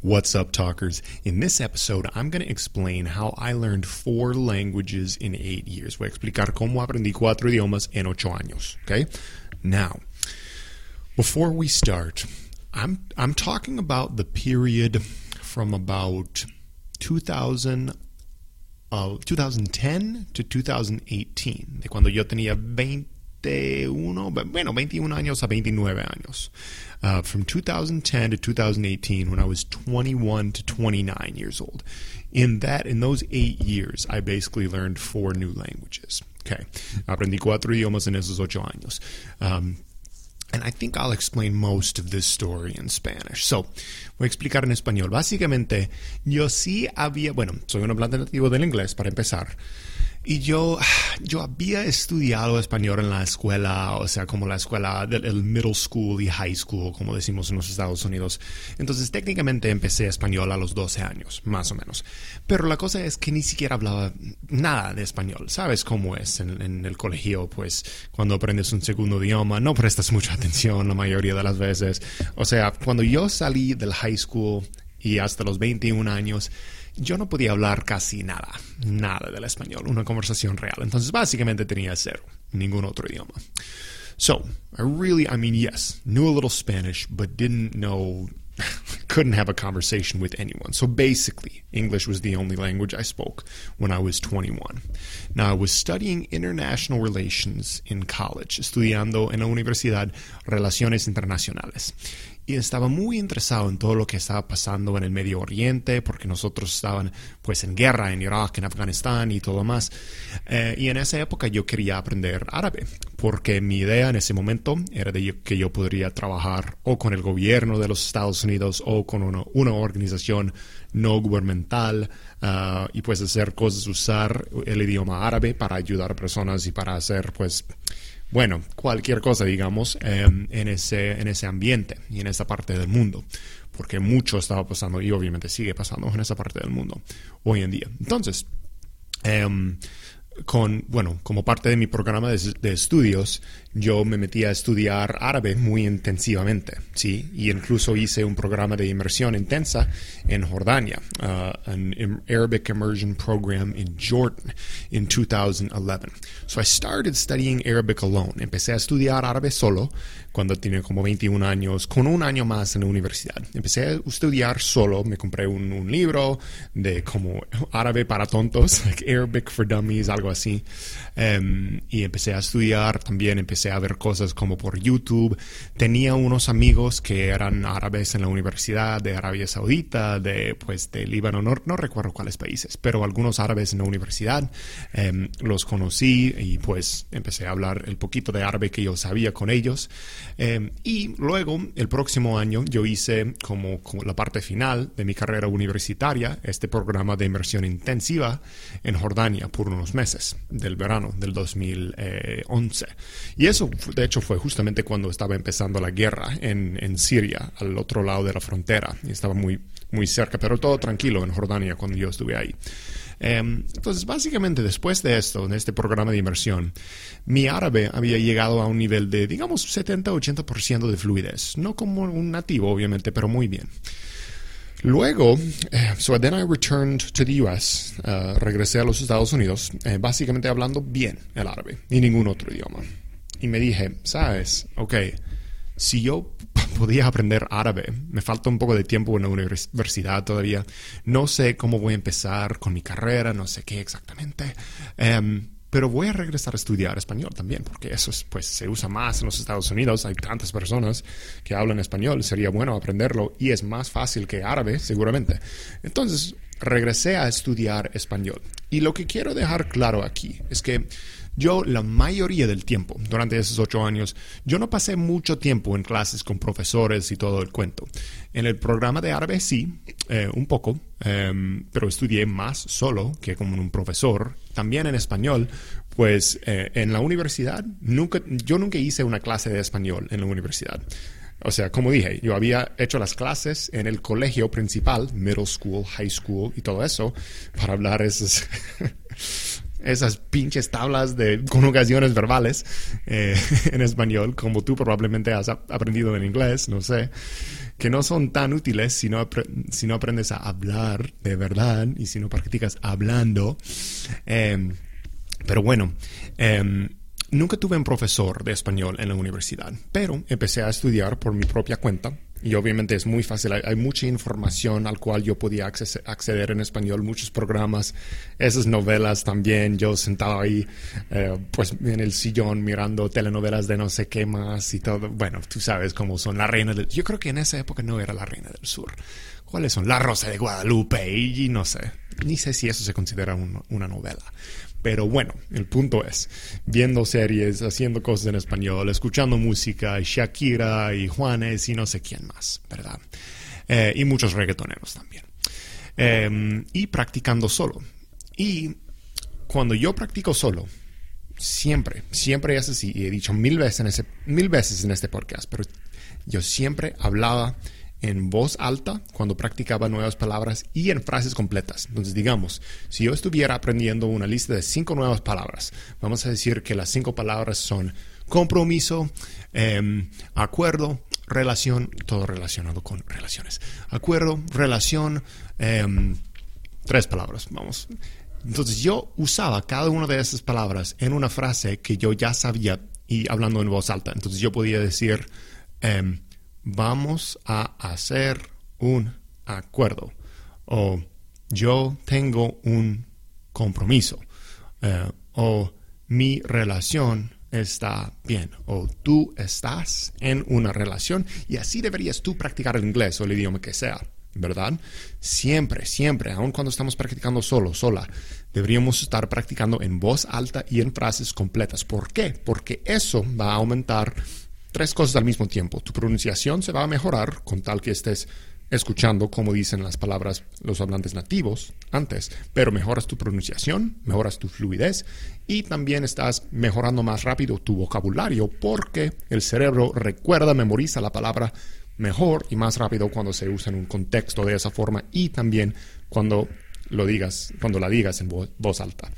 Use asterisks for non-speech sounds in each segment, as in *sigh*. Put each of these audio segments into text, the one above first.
What's up, talkers? In this episode, I'm going to explain how I learned four languages in eight years. Voy a explicar cómo aprendí cuatro idiomas en ocho años. Okay? Now, before we start, I'm I'm talking about the period from about 2000 uh, 2010 to 2018, de cuando yo tenía 21, bueno, 21 años a 29 años. Uh, from 2010 to 2018, when I was 21 to 29 years old. In that, in those eight years, I basically learned four new languages. Okay, aprendí cuatro idiomas en esos ocho años. Um, and I think I'll explain most of this story in Spanish. So, voy a explicar en español. Básicamente, yo sí había, bueno, soy un hablante nativo del inglés para empezar. Y yo, *sighs* yo había estudiado español en la escuela, o sea, como la escuela del middle school y high school, como decimos en los Estados Unidos. Entonces, técnicamente empecé español a los 12 años, más o menos. Pero la cosa es que ni siquiera hablaba nada de español. ¿Sabes cómo es en, en el colegio? Pues cuando aprendes un segundo idioma, no prestas mucha atención la mayoría de las veces. O sea, cuando yo salí del high school y hasta los 21 años, yo no podía hablar casi nada, nada del español, una conversación real. Entonces, básicamente tenía cero, ningún otro idioma. So, I really, I mean, yes, knew a little Spanish, but didn't know, *laughs* couldn't have a conversation with anyone. So basically, English was the only language I spoke when I was 21. Now, I was studying international relations in college, estudiando en la universidad Relaciones Internacionales y estaba muy interesado en todo lo que estaba pasando en el Medio Oriente, porque nosotros estaban pues en guerra en Irak, en Afganistán y todo más. Eh, y en esa época yo quería aprender árabe, porque mi idea en ese momento era de que yo podría trabajar o con el gobierno de los Estados Unidos o con una, organización no gubernamental uh, y pues hacer cosas, usar el idioma árabe para ayudar a personas y para hacer pues bueno, cualquier cosa, digamos, eh, en, ese, en ese ambiente y en esa parte del mundo, porque mucho estaba pasando y obviamente sigue pasando en esa parte del mundo hoy en día. Entonces, eh, con, bueno, como parte de mi programa de, estudios, yo me metí a estudiar árabe muy intensivamente, ¿sí? Y incluso hice un programa de inmersión intensa en Jordania, uh, an Arabic immersion program in Jordan in 2011. So I started studying Arabic alone. Empecé a estudiar árabe solo cuando tenía como 21 años, con un año más en la universidad. Empecé a estudiar solo, me compré un, libro de como árabe para tontos, *laughs* like Arabic for Dummies, algo así. Um, y empecé a estudiar, también empecé a ver cosas como por YouTube. Tenía unos amigos que eran árabes en la universidad de Arabia Saudita, de pues de Líbano, no, no recuerdo cuáles países, pero algunos árabes en la universidad. Um, los conocí y pues empecé a hablar el poquito de árabe que yo sabía con ellos. Um, y luego, el próximo año, yo hice como, como la parte final de mi carrera universitaria, este programa de inmersión intensiva en Jordania por unos meses del verano del 2011. Y eso, de hecho, fue justamente cuando estaba empezando la guerra en, en Siria, al otro lado de la frontera. Y estaba muy, muy cerca, pero todo tranquilo en Jordania cuando yo estuve ahí. Um, entonces, básicamente, después de esto, de este programa de inmersión, mi árabe había llegado a un nivel de, digamos, 70-80% de fluidez. No como un nativo, obviamente, pero muy bien. Luego, eh, so then I returned to the US, uh, regresé a los Estados Unidos, eh, básicamente hablando bien el árabe y ningún otro idioma. Y me dije, sabes, ok, si yo *laughs* podía aprender árabe, me falta un poco de tiempo en la universidad todavía, no sé cómo voy a empezar con mi carrera, no sé qué exactamente. Um, pero voy a regresar a estudiar español también, porque eso es, pues, se usa más en los Estados Unidos. Hay tantas personas que hablan español, sería bueno aprenderlo y es más fácil que árabe, seguramente. Entonces, regresé a estudiar español. Y lo que quiero dejar claro aquí es que yo la mayoría del tiempo, durante esos ocho años, yo no pasé mucho tiempo en clases con profesores y todo el cuento. En el programa de árabe sí, eh, un poco, em, pero estudié más solo que como un profesor. También en español, pues eh, en la universidad, nunca, yo nunca hice una clase de español en la universidad. O sea, como dije, yo había hecho las clases en el colegio principal, middle school, high school y todo eso, para hablar esos, *laughs* esas pinches tablas de conjugaciones verbales eh, *laughs* en español, como tú probablemente has aprendido en inglés, no sé, que no son tan útiles si no, si no aprendes a hablar de verdad y si no practicas hablando. Em, pero bueno, eh, Nunca tuve un profesor de español en la universidad, pero empecé a estudiar por mi propia cuenta y obviamente es muy fácil, hay, mucha información al cual yo podía acceder en español, muchos programas, esas novelas también, yo sentado ahí eh, pues en el sillón mirando telenovelas de no sé qué más y todo, bueno, tú sabes cómo son, La Reina del... Yo creo que en esa época no era La Reina del Sur, ¿cuáles son? La Rosa de Guadalupe y, no sé, ni sé si eso se considera una novela, pero bueno, el punto es, viendo series, haciendo cosas en español, escuchando música, Shakira y Juanes y no sé quién más, ¿verdad? Eh, y muchos reggaetoneros también. Em, y practicando solo. Y cuando yo practico solo, siempre, siempre es así, y he dicho mil veces en, ese, mil veces en este podcast, pero yo siempre hablaba en voz alta cuando practicaba nuevas palabras y en frases completas. Entonces, digamos, si yo estuviera aprendiendo una lista de cinco nuevas palabras, vamos a decir que las cinco palabras son compromiso, em, acuerdo, relación, todo relacionado con relaciones. Acuerdo, relación, em, tres palabras, vamos. Entonces yo usaba cada una de esas palabras en una frase que yo ya sabía y hablando en voz alta. Entonces yo podía decir, em, vamos a hacer un acuerdo o yo tengo un compromiso eh, o mi relación está bien o tú estás en una relación y así deberías tú practicar el inglés o el idioma que sea, ¿verdad? Siempre, siempre, aun cuando estamos practicando solo, sola, deberíamos estar practicando en voz alta y en frases completas. ¿Por qué? Porque eso va a aumentar tres cosas al mismo tiempo. Tu pronunciación se va a mejorar con tal que estés escuchando como dicen las palabras los hablantes nativos antes, pero mejoras tu pronunciación, mejoras tu fluidez y también estás mejorando más rápido tu vocabulario porque el cerebro recuerda, memoriza la palabra mejor y más rápido cuando se usa en un contexto de esa forma y también cuando lo digas, cuando la digas en voz alta.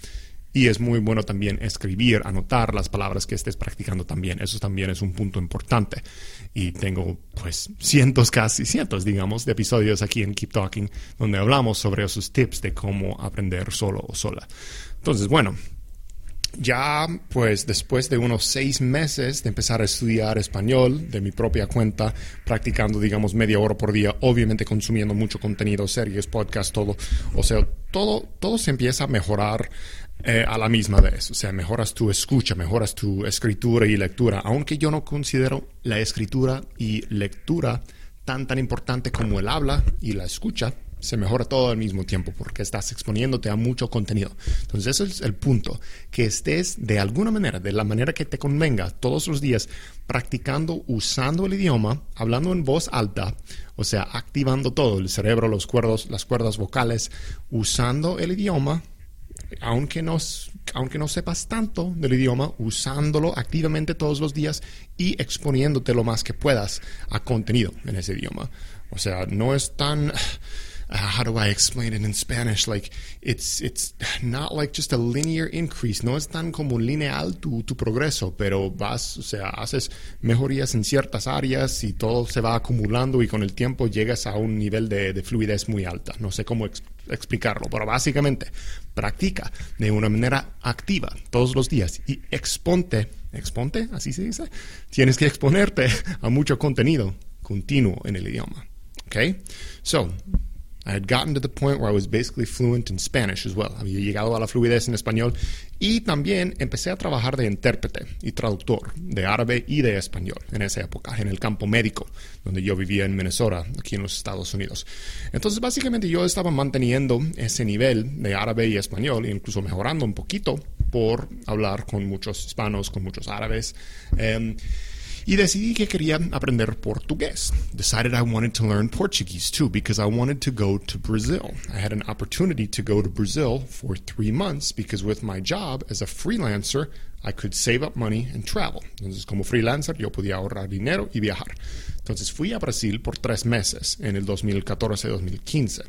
Y es muy bueno también escribir, anotar las palabras que estés practicando también. Eso también es un punto importante. Y tengo pues cientos, casi cientos, digamos, de episodios aquí en Keep Talking donde hablamos sobre esos tips de cómo aprender solo o sola. Entonces, bueno, ya pues después de unos seis meses de empezar a estudiar español de mi propia cuenta, practicando digamos media hora por día, obviamente consumiendo mucho contenido, series, podcast, todo, o sea, todo, todo se empieza a mejorar eh, a la misma vez. O sea, mejoras tu escucha, mejoras tu escritura y lectura, aunque yo no considero la escritura y lectura tan tan importante como el habla y la escucha, se mejora todo al mismo tiempo porque estás exponiéndote a mucho contenido. Entonces, ese es el punto, que estés de alguna manera, de la manera que te convenga, todos los días practicando, usando el idioma, hablando en voz alta, o sea, activando todo, el cerebro, las cuerdas vocales, usando el idioma aunque no, aunque no sepas tanto del idioma, usándolo activamente todos los días y exponiéndote lo más que puedas a contenido en ese idioma. O sea, no es tan uh, how do I explain it in Spanish? Like it's it's not like just a linear increase. No es tan como lineal tu, progreso, pero vas, o sea, haces mejorías en ciertas áreas y todo se va acumulando y con el tiempo llegas a un nivel de, de fluidez muy alta. No sé cómo explicarlo, pero básicamente practica de una manera activa todos los días y exponte, exponte, así se dice, tienes que exponerte a mucho contenido continuo en el idioma. Okay? So, I had gotten to the point where I was basically fluent in Spanish as well. Había llegado a la fluidez en español y también empecé a trabajar de intérprete y traductor de árabe y de español en esa época, en el campo médico, donde yo vivía en Minnesota, aquí en los Estados Unidos. Entonces, básicamente yo estaba manteniendo ese nivel de árabe y español, incluso mejorando un poquito por hablar con muchos hispanos, con muchos árabes. Eh, y decidí que quería aprender portugués. Decided I wanted to learn Portuguese too because I wanted to go to Brazil. I had an opportunity to go to Brazil for three months because with my job as a freelancer, I could save up money and travel. Entonces, como freelancer, yo podía ahorrar dinero y viajar. Entonces, fui a Brasil por tres meses en el 2014-2015.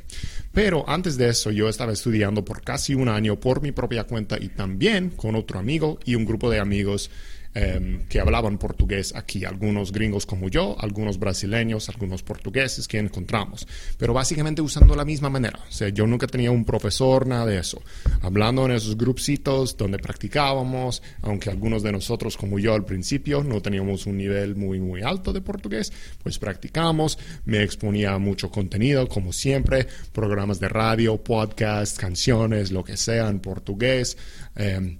Pero antes de eso, yo estaba estudiando por casi un año por mi propia cuenta y también con otro amigo y un grupo de amigos Em, que hablaban portugués aquí, algunos gringos como yo, algunos brasileños, algunos portugueses que encontramos, pero básicamente usando la misma manera. O sea, yo nunca tenía un profesor, nada de eso. Hablando en esos grupsitos donde practicábamos, aunque algunos de nosotros como yo al principio no teníamos un nivel muy, muy alto de portugués, pues practicamos, me exponía mucho contenido, como siempre, programas de radio, podcasts, canciones, lo que sea en portugués. Eh,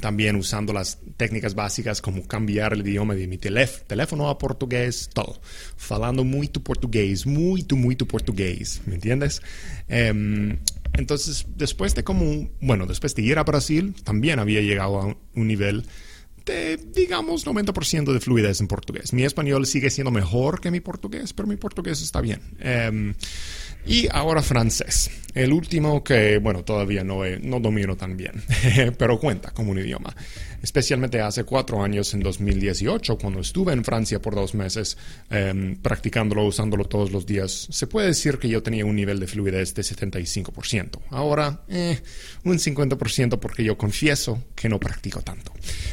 también usando las técnicas básicas como cambiar el idioma de mi teléfono a portugués, todo. Falando muy tu, muy tu portugués, ¿me entiendes? Em, entonces, después de como, bueno, después de ir a Brasil, también había llegado a un nivel de, digamos, 90% de fluidez en portugués. Mi español sigue siendo mejor que mi portugués, pero mi portugués está bien. Em, y ahora francés. El último que, bueno, todavía no, no domino tan bien, *laughs* pero cuenta como un idioma especialmente hace cuatro años, en 2018, cuando estuve en Francia por dos meses em, practicándolo, usándolo todos los días, se puede decir que yo tenía un nivel de fluidez de 75%. Ahora, eh, un 50% porque yo confieso que no practico tanto.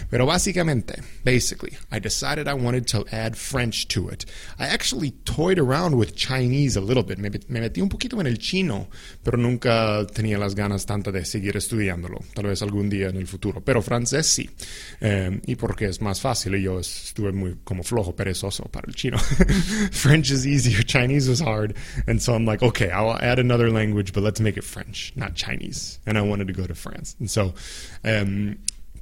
Pero básicamente, basically, I decided I wanted to add French to it. I actually toyed around with Chinese a little bit. Me, me metí un poquito en el chino, pero nunca tenía las ganas tanto de seguir estudiándolo. Tal vez algún día en el futuro. Pero francés sí. Eh, y porque es más fácil yo estuve muy como flojo, perezoso para el chino. *laughs* French is easier, Chinese was hard. And so I'm like, okay, I'll add another language, but let's make it French, not Chinese. And I wanted to go to France. And so um,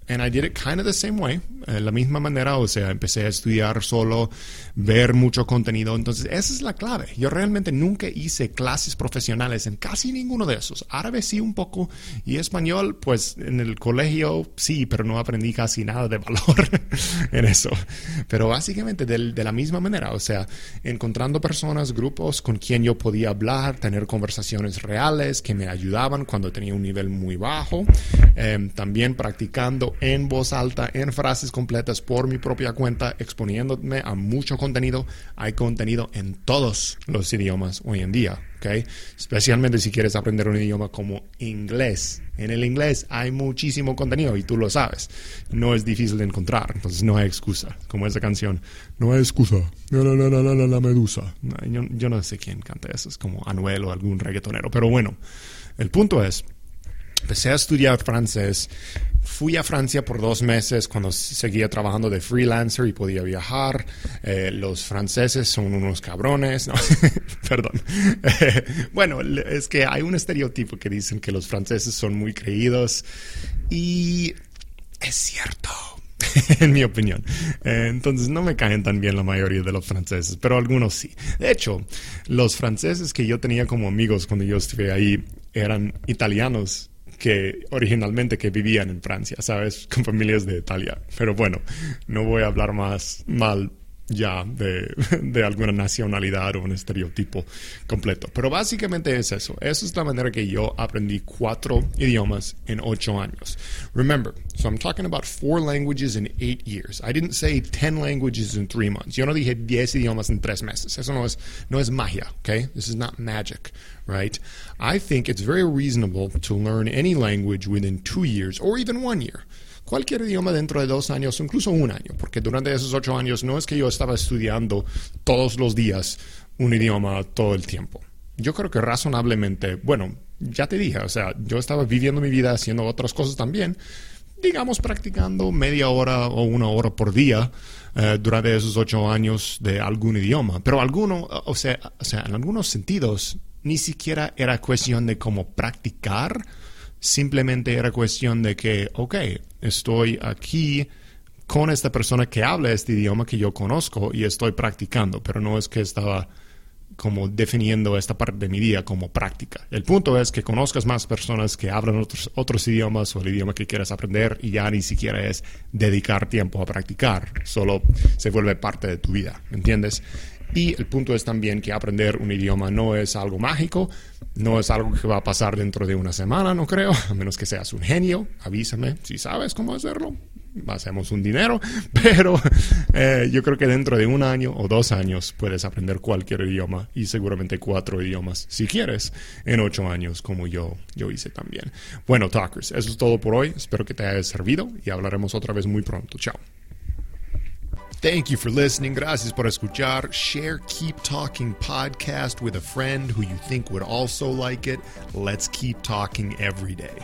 And I did it kind of the same way, eh, la misma manera, o sea, empecé a estudiar solo, ver mucho contenido, entonces esa es la clave. Yo realmente nunca hice clases profesionales en casi ninguno de esos. Árabe sí un poco y español, pues en el colegio sí, pero no aprendí casi nada de valor *laughs* en eso. Pero básicamente de, de, la misma manera, o sea, encontrando personas, grupos con quien yo podía hablar, tener conversaciones reales que me ayudaban cuando tenía un nivel muy bajo, eh, también practicando en voz alta, en frases completas por mi propia cuenta, exponiéndome a mucho contenido. Hay contenido en todos los idiomas hoy en día, ¿ok? Especialmente si quieres aprender un idioma como inglés. En el inglés hay muchísimo contenido y tú lo sabes. No es difícil de encontrar, entonces no hay excusa. Como esa canción, no hay excusa. La, la, la, la, la medusa. yo, yo no sé quién canta eso, es como Anuel o algún reggaetonero. Pero bueno, el punto es empecé a estudiar francés. Fui a Francia por dos meses cuando seguía trabajando de freelancer y podía viajar. Eh, los franceses son unos cabrones. *laughs* perdón. *laughs* bueno, es que hay un estereotipo que dicen que los franceses son muy creídos y es cierto. *laughs* en mi opinión. Eh, entonces no me caen tan bien la mayoría de los franceses, pero algunos sí. De hecho, los franceses que yo tenía como amigos cuando yo estuve ahí eran italianos que originalmente que vivían en Francia, ¿sabes? Con familias de Italia. Pero bueno, no voy a hablar más mal ya de, *laughs* de, alguna nacionalidad o un estereotipo completo. Pero básicamente es eso. Esa es la manera que yo aprendí cuatro idiomas en ocho años. Remember, so I'm talking about four languages in eight years. I didn't say ten languages in three months. Yo no dije diez idiomas en tres meses. Eso no es, no es magia, okay? This is not magic, right? I think it's very reasonable to learn any language within two years or even one year cualquier idioma dentro de dos años, incluso un año, porque durante esos ocho años no es que yo estaba estudiando todos los días un idioma todo el tiempo. Yo creo que razonablemente, bueno, ya te dije, o sea, yo estaba viviendo mi vida haciendo otras cosas también, digamos practicando media hora o una hora por día eh, durante esos ocho años de algún idioma, pero alguno, o sea, o sea, en algunos sentidos ni siquiera era cuestión de cómo practicar, simplemente era cuestión de que, ok, estoy aquí con esta persona que habla este idioma que yo conozco y estoy practicando, pero no es que estaba como definiendo esta parte de mi día como práctica. El punto es que conozcas más personas que hablan otros, otros idiomas o el idioma que quieras aprender y ya ni siquiera es dedicar tiempo a practicar, solo se vuelve parte de tu vida, ¿me entiendes? Y el punto es también que aprender un idioma no es algo mágico, no es algo que va a pasar dentro de una semana, no creo, a menos que seas un genio, avísame si sabes cómo hacerlo, hacemos un dinero, *laughs* pero eh, yo creo que dentro de un año o dos años puedes aprender cualquier idioma y seguramente cuatro idiomas si quieres en ocho años como yo, yo hice también. Bueno, talkers, eso es todo por hoy. Espero que te haya servido y hablaremos otra vez muy pronto. Chao. Thank you for listening. Gracias por escuchar. Share Keep Talking podcast with a friend who you think would also like it. Let's keep talking every day.